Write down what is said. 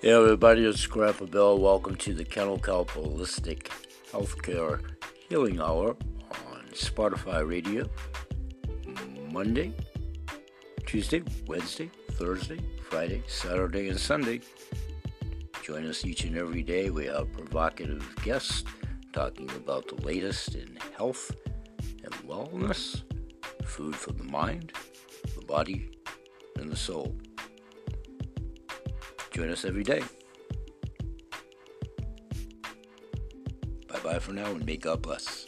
Hey everybody, it's Grandpa Bill. Welcome to the Kennel Kelp Holistic Healthcare Healing Hour on Spotify Radio. Monday, Tuesday, Wednesday, Thursday, Friday, Saturday, and Sunday. Join us each and every day. We have provocative guests talking about the latest in health and wellness, food for the mind, the body, and the soul. Join us every day. Bye bye for now and may God bless.